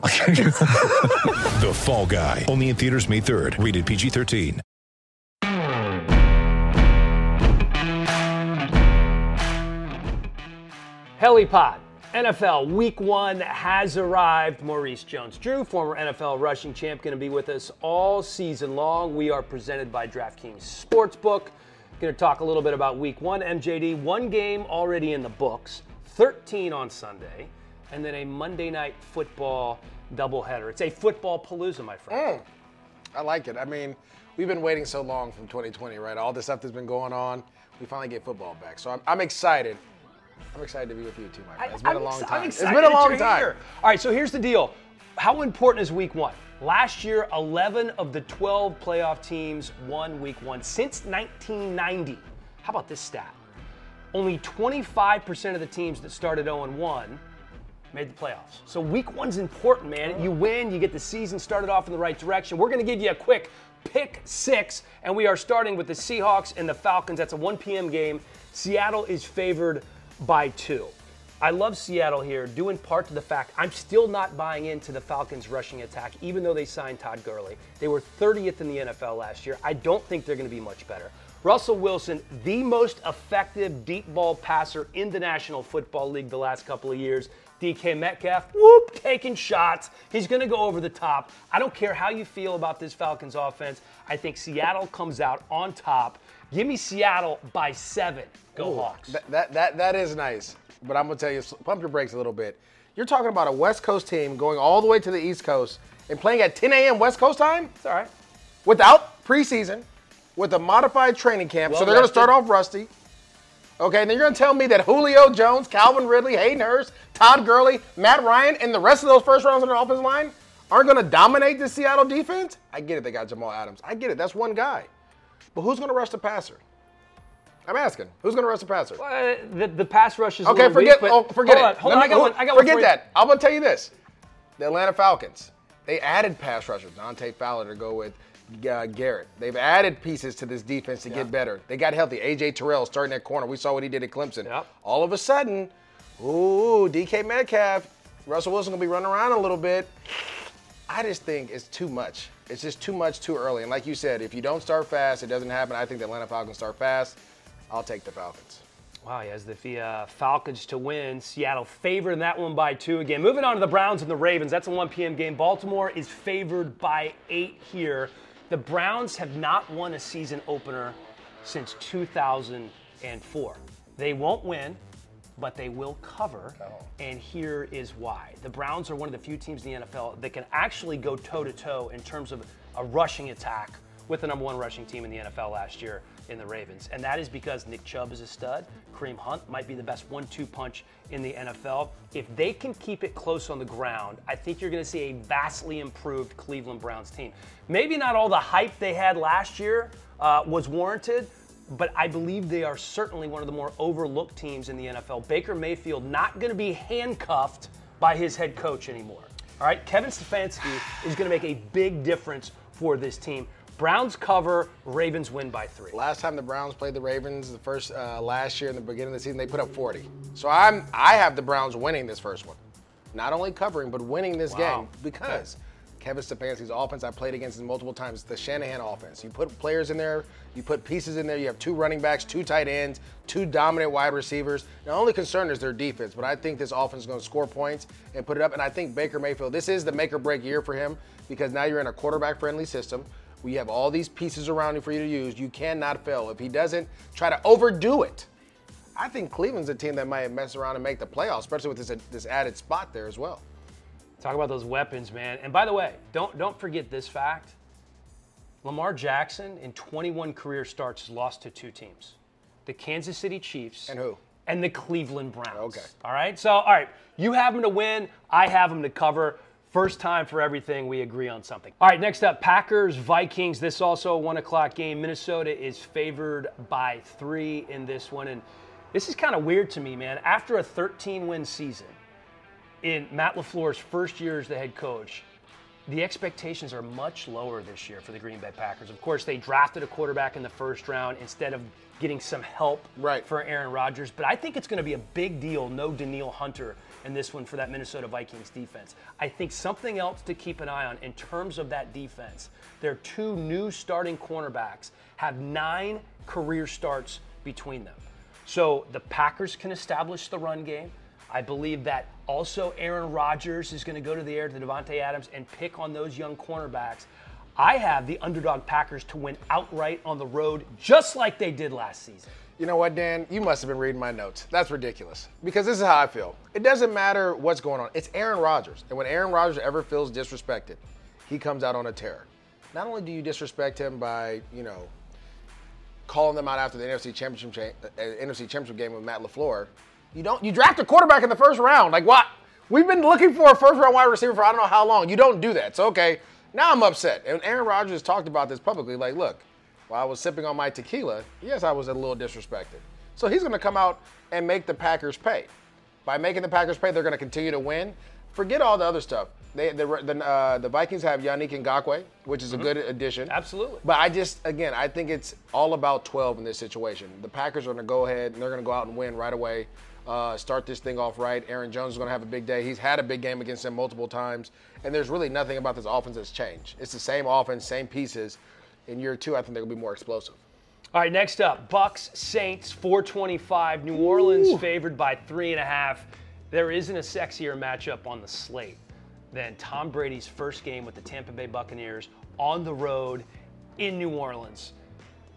The Fall Guy. Only in theaters May 3rd. Rated PG-13. Helipod. NFL Week One has arrived. Maurice Jones-Drew, former NFL rushing champ, going to be with us all season long. We are presented by DraftKings Sportsbook. Going to talk a little bit about Week One. MJD, one game already in the books, 13 on Sunday, and then a Monday Night Football doubleheader. It's a football palooza, my friend. Mm. I like it. I mean, we've been waiting so long from 2020, right? All this stuff that's been going on. We finally get football back. So I'm, I'm excited. I'm excited to be with you too, my friend. It's been I'm a long exci- time. I'm It's been a long time. here. All right, so here's the deal. How important is week one? Last year, 11 of the 12 playoff teams won week one since 1990. How about this stat? Only 25% of the teams that started 0 1 made the playoffs. So week one's important, man. You win, you get the season started off in the right direction. We're going to give you a quick pick six, and we are starting with the Seahawks and the Falcons. That's a 1 p.m. game. Seattle is favored by two. I love Seattle here, due in part to the fact I'm still not buying into the Falcons' rushing attack, even though they signed Todd Gurley. They were 30th in the NFL last year. I don't think they're going to be much better. Russell Wilson, the most effective deep ball passer in the National Football League the last couple of years. DK Metcalf, whoop, taking shots. He's going to go over the top. I don't care how you feel about this Falcons offense. I think Seattle comes out on top. Give me Seattle by seven. Go Hawks. That, that, that, that is nice. But I'm going to tell you, pump your brakes a little bit. You're talking about a West Coast team going all the way to the East Coast and playing at 10 a.m. West Coast time It's all right. without preseason, with a modified training camp. so they're going to start off rusty. Okay, and then you're going to tell me that Julio Jones, Calvin Ridley, Hayden Hurst, Todd Gurley, Matt Ryan, and the rest of those first rounds on their offensive line aren't going to dominate the Seattle defense? I get it, they got Jamal Adams. I get it, that's one guy. But who's going to rush the passer? I'm asking. Who's going to rush the passer? Uh, the, the pass rush is Okay, forget. weak, oh, forget hold it. On, hold Let on, me- I got one. I got one forget for you. that. I'm gonna tell you this: the Atlanta Falcons. They added pass rushers, Dante Fowler to go with uh, Garrett. They've added pieces to this defense to get better. They got healthy. AJ Terrell starting at corner. We saw what he did at Clemson. Yep. All of a sudden, ooh, DK Metcalf, Russell Wilson gonna be running around a little bit. I just think it's too much. It's just too much too early. And like you said, if you don't start fast, it doesn't happen. I think the Atlanta Falcons start fast. I'll take the Falcons. Wow, he has the uh, Falcons to win. Seattle favored in that one by two again. Moving on to the Browns and the Ravens. That's a 1 p.m. game. Baltimore is favored by eight here. The Browns have not won a season opener since 2004. They won't win, but they will cover. Oh. And here is why. The Browns are one of the few teams in the NFL that can actually go toe to toe in terms of a rushing attack with the number one rushing team in the NFL last year in the Ravens. And that is because Nick Chubb is a stud. Kareem Hunt might be the best one two punch in the NFL. If they can keep it close on the ground, I think you're going to see a vastly improved Cleveland Browns team. Maybe not all the hype they had last year uh, was warranted, but I believe they are certainly one of the more overlooked teams in the NFL. Baker Mayfield not going to be handcuffed by his head coach anymore. All right, Kevin Stefanski is going to make a big difference for this team. Browns cover, Ravens win by three. Last time the Browns played the Ravens, the first uh, last year in the beginning of the season, they put up 40. So I'm I have the Browns winning this first one, not only covering but winning this Wow. game because Kevin Stefanski's offense I played against him multiple times. The Shanahan offense. You put players in there, you put pieces in there. You have two running backs, two tight ends, two dominant wide receivers. The only concern is their defense, but I think this offense is going to score points and put it up. And I think Baker Mayfield, this is the make or break year for him because now you're in a quarterback friendly system. We have all these pieces around you for you to use. You cannot fail. If he doesn't try to overdo it, I think Cleveland's a team that might mess around and make the playoffs, especially with this, this added spot there as well. Talk about those weapons, man. And by the way, don't don't forget this fact. Lamar Jackson in 21 career starts lost to two teams. The Kansas City Chiefs And who? And the Cleveland Browns. Okay. All right. So, all right, you have them to win, I have them to cover. First time for everything, we agree on something. All right, next up Packers, Vikings. This also a one o'clock game. Minnesota is favored by three in this one. And this is kind of weird to me, man. After a 13 win season, in Matt LaFleur's first year as the head coach, the expectations are much lower this year for the Green Bay Packers. Of course, they drafted a quarterback in the first round instead of getting some help Right. for Aaron Rodgers. But I think it's going to be a big deal, no Danielle Hunter in this one for that Minnesota Vikings defense. I think something else to keep an eye on in terms of that defense, their two new starting cornerbacks have nine career starts between them. So the Packers can establish the run game. I believe that also Aaron Rodgers is going to go to the air to Davante Adams and pick on those young cornerbacks. I have the underdog Packers to win outright on the road, just like they did last season. You know what, Dan? You must have been reading my notes. That's ridiculous. Because this is how I feel. It doesn't matter what's going on. It's Aaron Rodgers. And when Aaron Rodgers ever feels disrespected, he comes out on a tear. Not only do you disrespect him by, you know, calling them out after the NFC Championship cha- uh, NFC Championship game with Matt LaFleur, you don't you draft a quarterback in the first round. Like what? We've been looking for a first round wide receiver for I don't know how long. You don't do that. So okay, now I'm upset. And Aaron Rodgers talked about this publicly. Like, look, while I was sipping on my tequila, yes, I was a little disrespected. So he's going to come out and make the Packers pay. By making the Packers pay, they're going to continue to win. Forget all the other stuff. They, the the, uh, the Vikings have Yannick Ngakoue, which is a good addition. Absolutely. But I just, again, I think it's all about 12 in this situation. The Packers are going to go ahead and they're going to go out and win right away. Uh, start this thing off right. Aaron Jones is going to have a big day. He's had a big game against them multiple times, and there's really nothing about this offense that's changed. It's the same offense, same pieces. In year two, I think they're going to be more explosive. All right, next up, Bucks Saints 425. New Orleans favored by three and a half. There isn't a sexier matchup on the slate than Tom Brady's first game with the Tampa Bay Buccaneers on the road in New Orleans.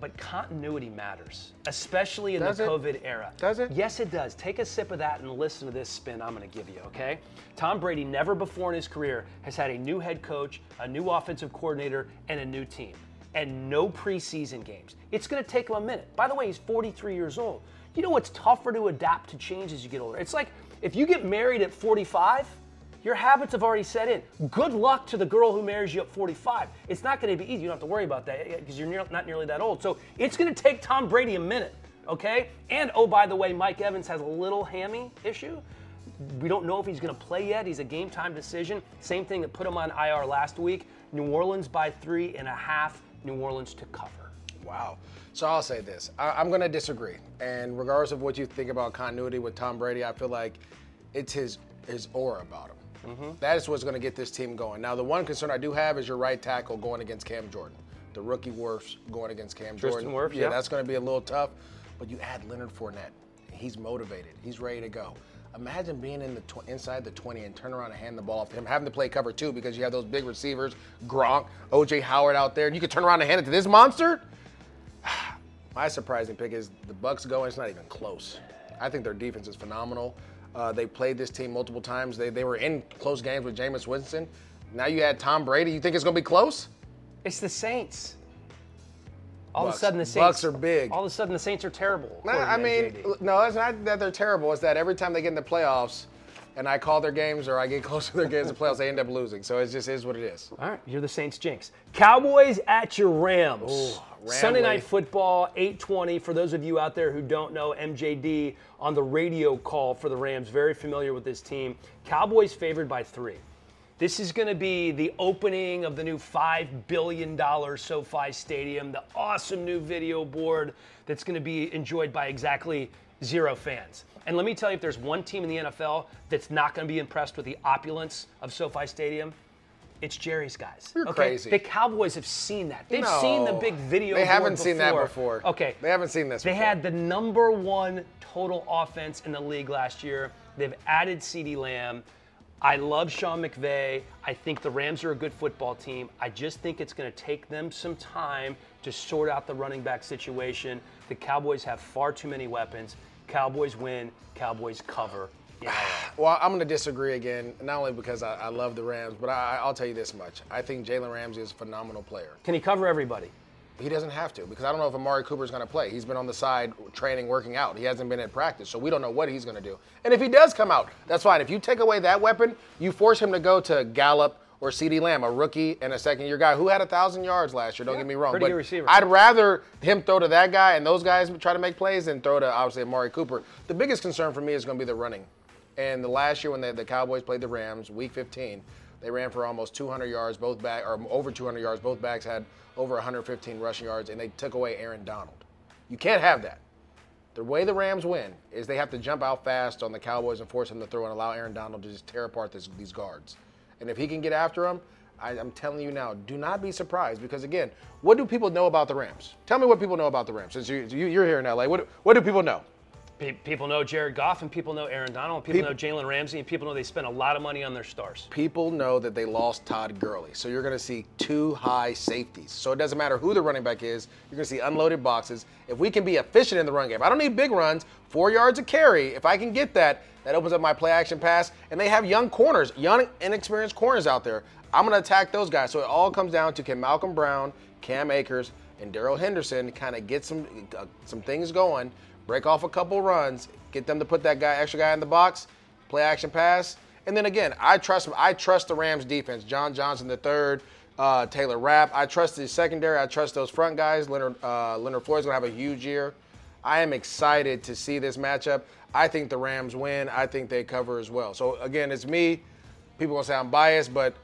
But continuity matters, especially in Does the it? COVID era. Does it? Yes, it does. Take a sip of that and listen to this spin I'm going to give you, okay? Tom Brady never before in his career has had a new head coach, a new offensive coordinator, and a new team, and no preseason games. It's going to take him a minute. By the way, he's 43 years old. You know what's tougher to adapt to change as you get older? It's like if you get married at 45, your habits have already set in. Good luck to the girl who marries you at 45. It's not going to be easy. You don't have to worry about that eh, because you're near, not nearly that old. So it's going to take Tom Brady a minute, okay? And oh, by the way, Mike Evans has a little hammy issue. We don't know if he's going to play yet. He's a game time decision. Same thing that put him on IR last week. New Orleans by three and a half. New Orleans to cover. Wow. So I'll say this. I, I'm going to disagree. And regardless of what you think about continuity with Tom Brady, I feel like it's his his aura about him. Mm-hmm. That is what's going to get this team going. Now, the one concern I do have is your right tackle going against Cam Jordan. The rookie Wirfs going against Cam Tristan Jordan. Wirfs, yeah, yeah. that's going to be a little tough. But you add Leonard Fournette. He's motivated. He's ready to go. Imagine being in the tw- inside the 20 and turn around and hand the ball off to him, having to play cover two because you have those big receivers, Gronk, OJ Howard out there, and you could turn around and hand it to this monster. My surprising pick is the Bucks going. It's not even close. I think their defense is phenomenal. Uh, they played this team multiple times. They, they were in close games with Jameis Winston. Now you had Tom Brady. You think it's going to be close? It's the Saints. All of a sudden, the Saints Bucks are big. All of a sudden, the Saints are terrible. Nah, I mean, JD. no, it's not that they're terrible. It's that every time they get in the playoffs, and I call their games or I get close to their games in the playoffs, they end up losing. So it just is what it is. All right, you're the Saints jinx. Cowboys at your Rams. Ramley. Sunday night football, 820. For those of you out there who don't know, MJD on the radio call for the Rams, very familiar with this team. Cowboys favored by three. This is going to be the opening of the new $5 billion SoFi Stadium, the awesome new video board that's going to be enjoyed by exactly zero fans. And let me tell you, if there's one team in the NFL that's not going to be impressed with the opulence of SoFi Stadium, it's Jerry's guys. You're okay? crazy. The Cowboys have seen that. They've No. seen the big video. They haven't seen that before. Okay. They haven't seen this They before. had the number one total offense in the league last year. They've added CeeDee Lamb. I love Sean McVay. I think the Rams are a good football team. I just think it's going to take them some time to sort out the running back situation. The Cowboys have far too many weapons. Cowboys win. Cowboys cover. Yeah. Well, I'm going to disagree again, not only because I, I love the Rams, but I, I'll tell you this much. I think Jalen Ramsey is a phenomenal player. Can he cover everybody? He doesn't have to because I don't know if Amari Cooper is going to play. He's been on the side training, working out. He hasn't been at practice, so we don't know what he's going to do. And if he does come out, that's fine. If you take away that weapon, you force him to go to Gallup or CeeDee Lamb, a rookie and a second year guy who had a thousand yards last year. Don't Yeah, get me wrong, but receiver. I'd rather him throw to that guy and those guys try to make plays than throw to obviously Amari Cooper. The biggest concern for me is going to be the running. And the last year when the, the Cowboys played the Rams, Week 15, they ran for almost 200 yards. Both back or over 200 yards. Both backs had over 115 rushing yards, and they took away Aaron Donald. You can't have that. The way the Rams win is they have to jump out fast on the Cowboys and force them to throw and allow Aaron Donald to just tear apart this, these guards. And if he can get after them, I, I'm telling you now, do not be surprised because again, what do people know about the Rams? Tell me what people know about the Rams since you, you're here in LA. What, what do people know? Pe- People know Jared Goff and people know Aaron Donald. And people Peop- know Jalen Ramsey and people know they spent a lot of money on their stars. people know that they lost Todd Gurley. So you're going to see two high safeties. So it doesn't matter who the running back is, you're going to see unloaded boxes. If we can be efficient in the run game, I don't need big runs, four yards a carry. If I can get that, that opens up my play action pass. And they have young corners, young, inexperienced corners out there. I'm going to attack those guys. So it all comes down to can Malcolm Brown, Cam Akers, and Darrell Henderson kind of get some uh, some things going, break off a couple runs, get them to put that guy, extra guy in the box, play action pass. And then again, I trust I trust the Rams defense. John Johnson the third, uh, Taylor Rapp. I trust the secondary. I trust those front guys. Leonard uh, Leonard Floyd's gonna have a huge year. I am excited to see this matchup. I think the Rams win. I think they cover as well. So again, it's me. People gonna say I'm biased, but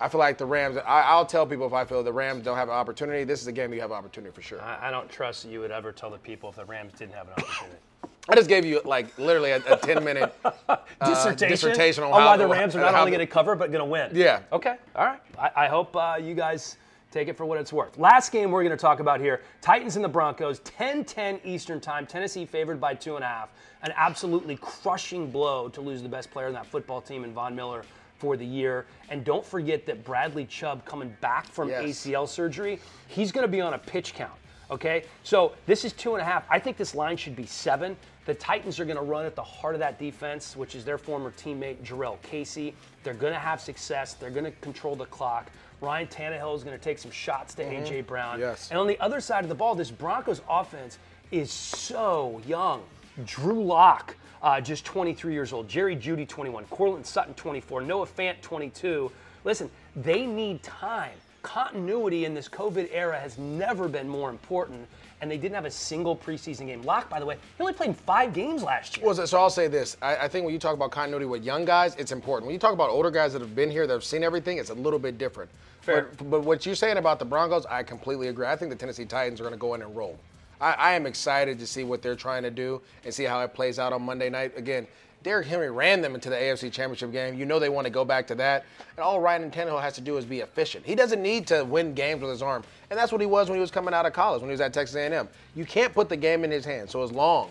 I feel like the Rams. I, I'll tell people if I feel the Rams don't have an opportunity. This is a game you have an opportunity for sure. I, I don't trust that you would ever tell the people if the Rams didn't have an opportunity. I just gave you like literally a, a 10 minute dissertation, dissertation on on how why the Rams are not only going to cover but going to win. Yeah. Okay. All right. I, I hope uh, you guys take it for what it's worth. Last game we're going to talk about here: Titans and the Broncos. 10-10 Eastern Time. Tennessee favored by two and a half. An absolutely crushing blow to lose the best player in that football team in Von Miller for the year. And don't forget that Bradley Chubb coming back from Yes. ACL surgery, he's going to be on a pitch count. Okay, so this is two and a half. I think this line should be seven. The Titans are going to run at the heart of that defense, which is their former teammate Jurrell Casey. They're going to have success. They're going to control the clock. Ryan Tannehill is going to take some shots to AJ mm-hmm. Brown. Yes. And on the other side of the ball, this Broncos offense is so young. Drew Lock, uh, just 23 years old. Jerry Jeudy, 21. Courtland Sutton, 24. Noah Fant, 22. Listen, they need time. Continuity in this COVID era has never been more important, and they didn't have a single preseason game. Lock, by the way, he only played five games last year. Well, so I'll say this. I, I think when you talk about continuity with young guys, it's important. When you talk about older guys that have been here, that have seen everything, it's a little bit different. Fair. But, but what you're saying about the Broncos, I completely agree. I think the Tennessee Titans are going to go in and roll. I, I am excited to see what they're trying to do and see how it plays out on Monday night. Again, Derrick Henry ran them into the AFC Championship game. You know they want to go back to that. And all Ryan Tannehill has to do is be efficient. He doesn't need to win games with his arm. And that's what he was when he was coming out of college, when he was at Texas A&M. You can't put the game in his hands. So as long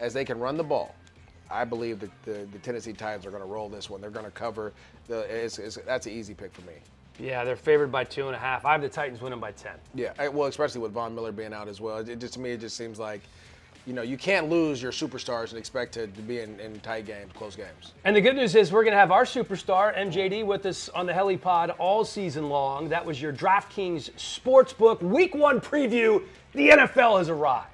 as they can run the ball, I believe that the, the Tennessee Titans are going to roll this one. They're going to cover. The, it's, it's, that's an easy pick for me. Yeah, they're favored by two and a half. I have the Titans winning by 10. Yeah, I- well, especially with Von Miller being out as well. It just to me, it just seems like, you know, you can't lose your superstars and expect to, to be in, in tight games, close games. And the good news is we're going to have our superstar, MJD, with us on the HeliPod all season long. That was your DraftKings Sportsbook Week 1 preview. The NFL has arrived.